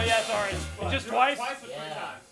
Oh, yeah, sorry. Just twice? Twice or three times.